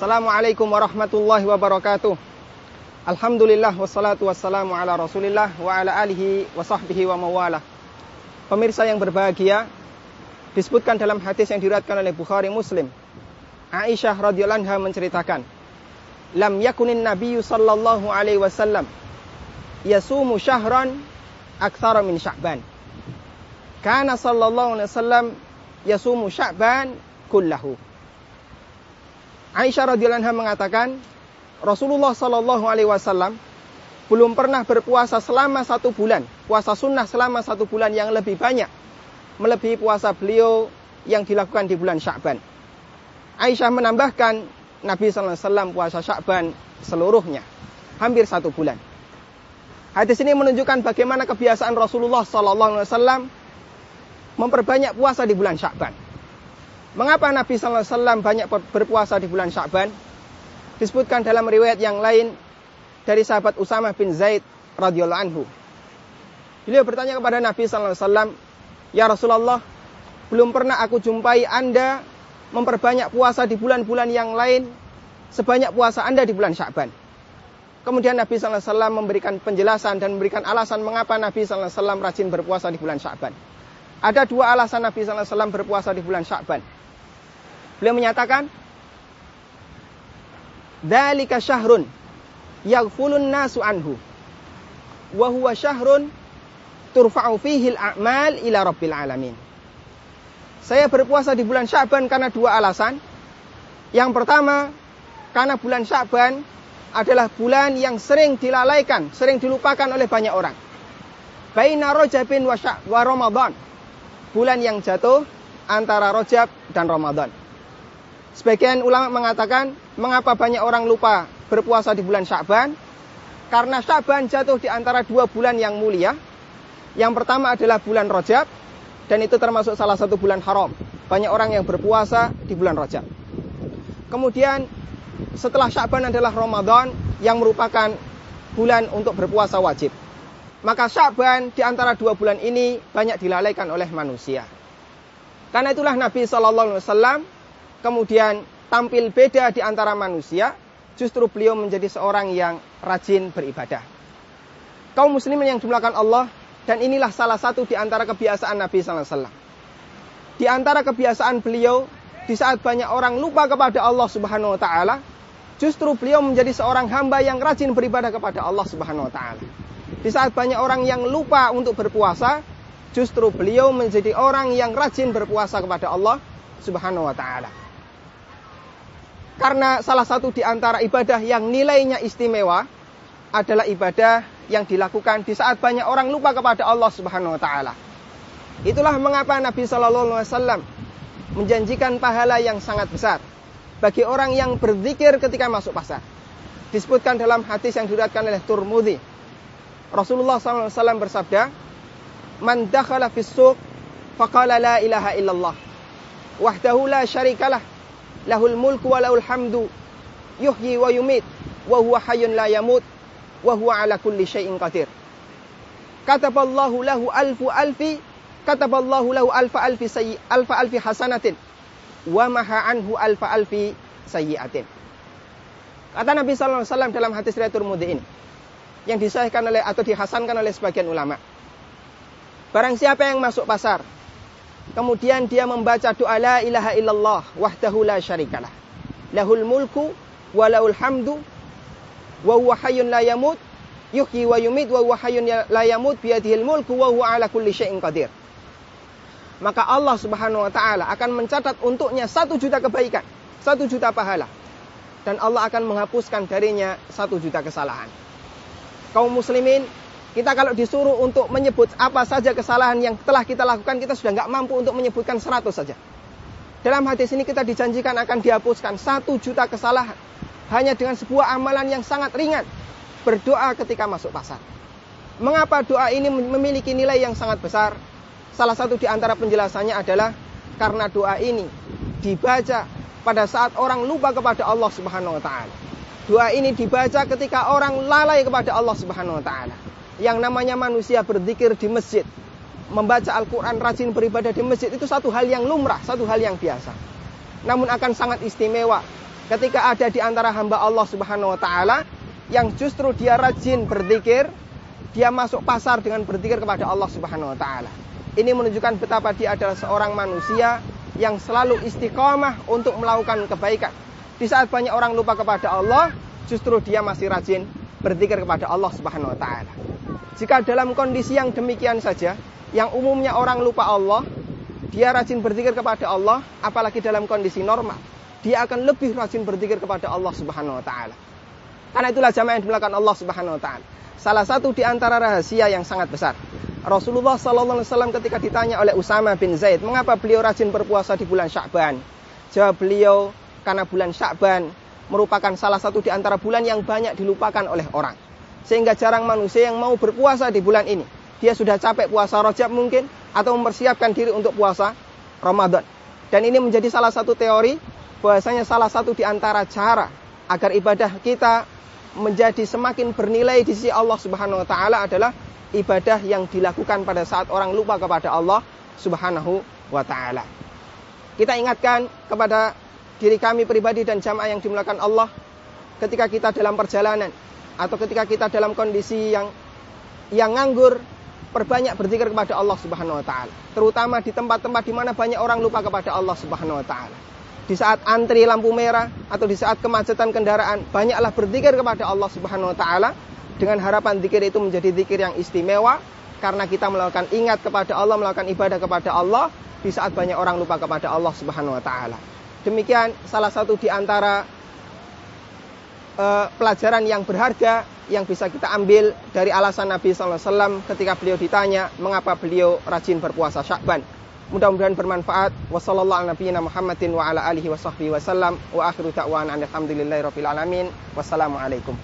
Assalamualaikum warahmatullahi wabarakatuh. Alhamdulillah wassalatu wassalamu ala Rasulillah wa ala alihi wa sahbihi wa mawala. Pemirsa yang berbahagia, disebutkan dalam hadis yang diriwayatkan oleh Bukhari Muslim. Aisyah radhiyallahu anha menceritakan, "Lam yakunin nabiyyu sallallahu alaihi wasallam yasumu syahran aktsara min Sya'ban." Kana sallallahu alaihi wasallam yasumu Sya'ban kullahu. Aisyah radhiyallahu anha mengatakan, Rasulullah Shallallahu alaihi wasallam belum pernah berpuasa selama satu bulan, puasa sunnah selama satu bulan yang lebih banyak, melebihi puasa beliau yang dilakukan di bulan Sya'ban. Aisyah menambahkan, Nabi Sallallahu Alaihi Wasallam puasa Sya'ban seluruhnya, hampir satu bulan. Hadis ini menunjukkan bagaimana kebiasaan Rasulullah Sallallahu Alaihi Wasallam memperbanyak puasa di bulan Sya'ban. Mengapa Nabi Sallallahu Alaihi Wasallam banyak berpuasa di bulan Sya'ban? Disebutkan dalam riwayat yang lain dari sahabat Usamah bin Zaid radhiyallahu anhu. Beliau bertanya kepada Nabi Sallallahu Alaihi Wasallam, Ya Rasulullah, belum pernah aku jumpai Anda memperbanyak puasa di bulan-bulan yang lain sebanyak puasa Anda di bulan Sya'ban. Kemudian Nabi Sallallahu Alaihi Wasallam memberikan penjelasan dan memberikan alasan mengapa Nabi Sallallahu Alaihi Wasallam rajin berpuasa di bulan Sya'ban. Ada dua alasan Nabi Sallallahu Alaihi Wasallam berpuasa di bulan Sya'ban. Beliau menyatakan, "Dzalika syahrun yaghfulun nasu anhu wa huwa syahrun turfa'u fihi al-a'mal ila rabbil alamin." Saya berpuasa di bulan Sya'ban karena dua alasan. Yang pertama, karena bulan Sya'ban adalah bulan yang sering dilalaikan, sering dilupakan oleh banyak orang. Baina Rajabin wa Ramadan. Bulan yang jatuh antara Rajab dan Ramadan. Sebagian ulama mengatakan, mengapa banyak orang lupa berpuasa di bulan Sya'ban? Karena Sya'ban jatuh di antara dua bulan yang mulia. Yang pertama adalah bulan Rajab, dan itu termasuk salah satu bulan haram. Banyak orang yang berpuasa di bulan Rajab. Kemudian setelah Sya'ban adalah Ramadan yang merupakan bulan untuk berpuasa wajib. Maka Sya'ban di antara dua bulan ini banyak dilalaikan oleh manusia. Karena itulah Nabi Shallallahu Alaihi Wasallam kemudian tampil beda di antara manusia, justru beliau menjadi seorang yang rajin beribadah. Kaum muslimin yang dimulakan Allah, dan inilah salah satu di antara kebiasaan Nabi SAW. Di antara kebiasaan beliau, di saat banyak orang lupa kepada Allah Subhanahu wa taala, justru beliau menjadi seorang hamba yang rajin beribadah kepada Allah Subhanahu wa taala. Di saat banyak orang yang lupa untuk berpuasa, justru beliau menjadi orang yang rajin berpuasa kepada Allah Subhanahu wa taala. Karena salah satu di antara ibadah yang nilainya istimewa adalah ibadah yang dilakukan di saat banyak orang lupa kepada Allah Subhanahu wa taala. Itulah mengapa Nabi Shallallahu alaihi wasallam menjanjikan pahala yang sangat besar bagi orang yang berzikir ketika masuk pasar. Disebutkan dalam hadis yang diriwayatkan oleh Turmudi. Rasulullah SAW bersabda, "Man dakhala fis suq faqala la ilaha illallah wahdahu la syarikalah lahul mulku wa lahul hamdu yuhyi wa yumit wa huwa hayyun la yamut wa huwa ala kulli syai'in qadir. Kataballahu lahu alfu alfi kataballahu lahu alfa alfi sayyi alfa alfi hasanatin wa maha anhu alfa alfi sayyiatin. Kata Nabi sallallahu alaihi wasallam dalam hadis riwayat Tirmidzi ini yang disahihkan oleh atau dihasankan oleh sebagian ulama. Barang siapa yang masuk pasar Kemudian dia membaca doa la ilaha illallah wahdahu la syarikalah. Lahul mulku wa lahul hamdu wa huwa hayyun la yamut yuhyi wa yumit wa huwa hayyun la yamut biyadihil mulku wa huwa ala kulli syai'in qadir. Maka Allah Subhanahu wa taala akan mencatat untuknya satu juta kebaikan, satu juta pahala. Dan Allah akan menghapuskan darinya satu juta kesalahan. Kaum muslimin kita kalau disuruh untuk menyebut apa saja kesalahan yang telah kita lakukan, kita sudah nggak mampu untuk menyebutkan 100 saja. Dalam hadis ini kita dijanjikan akan dihapuskan satu juta kesalahan. Hanya dengan sebuah amalan yang sangat ringan. Berdoa ketika masuk pasar. Mengapa doa ini memiliki nilai yang sangat besar? Salah satu di antara penjelasannya adalah karena doa ini dibaca pada saat orang lupa kepada Allah Subhanahu wa taala. Doa ini dibaca ketika orang lalai kepada Allah Subhanahu wa taala yang namanya manusia berzikir di masjid, membaca Al-Quran, rajin beribadah di masjid, itu satu hal yang lumrah, satu hal yang biasa. Namun akan sangat istimewa ketika ada di antara hamba Allah Subhanahu wa taala yang justru dia rajin berzikir, dia masuk pasar dengan berzikir kepada Allah Subhanahu wa taala. Ini menunjukkan betapa dia adalah seorang manusia yang selalu istiqomah untuk melakukan kebaikan. Di saat banyak orang lupa kepada Allah, justru dia masih rajin berzikir kepada Allah Subhanahu wa taala. Jika dalam kondisi yang demikian saja, yang umumnya orang lupa Allah, dia rajin berzikir kepada Allah, apalagi dalam kondisi normal, dia akan lebih rajin berzikir kepada Allah Subhanahu wa taala. Karena itulah jamaah yang dimulakan Allah Subhanahu wa taala. Salah satu di antara rahasia yang sangat besar. Rasulullah sallallahu alaihi wasallam ketika ditanya oleh Usama bin Zaid, mengapa beliau rajin berpuasa di bulan Sya'ban? Jawab beliau, karena bulan Sya'ban merupakan salah satu di antara bulan yang banyak dilupakan oleh orang. Sehingga jarang manusia yang mau berpuasa di bulan ini. Dia sudah capek puasa Rajab mungkin atau mempersiapkan diri untuk puasa Ramadan. Dan ini menjadi salah satu teori bahwasanya salah satu di antara cara agar ibadah kita menjadi semakin bernilai di sisi Allah Subhanahu wa taala adalah ibadah yang dilakukan pada saat orang lupa kepada Allah Subhanahu wa taala. Kita ingatkan kepada diri kami pribadi dan jamaah yang dimulakan Allah ketika kita dalam perjalanan atau ketika kita dalam kondisi yang yang nganggur perbanyak berzikir kepada Allah Subhanahu wa taala, terutama di tempat-tempat di mana banyak orang lupa kepada Allah Subhanahu wa taala di saat antri lampu merah atau di saat kemacetan kendaraan, banyaklah berzikir kepada Allah Subhanahu wa taala dengan harapan zikir itu menjadi zikir yang istimewa karena kita melakukan ingat kepada Allah, melakukan ibadah kepada Allah di saat banyak orang lupa kepada Allah Subhanahu wa taala. Demikian salah satu di antara uh, pelajaran yang berharga yang bisa kita ambil dari alasan Nabi SAW ketika beliau ditanya mengapa beliau rajin berpuasa Syakban. Mudah-mudahan bermanfaat. Wassalamualaikum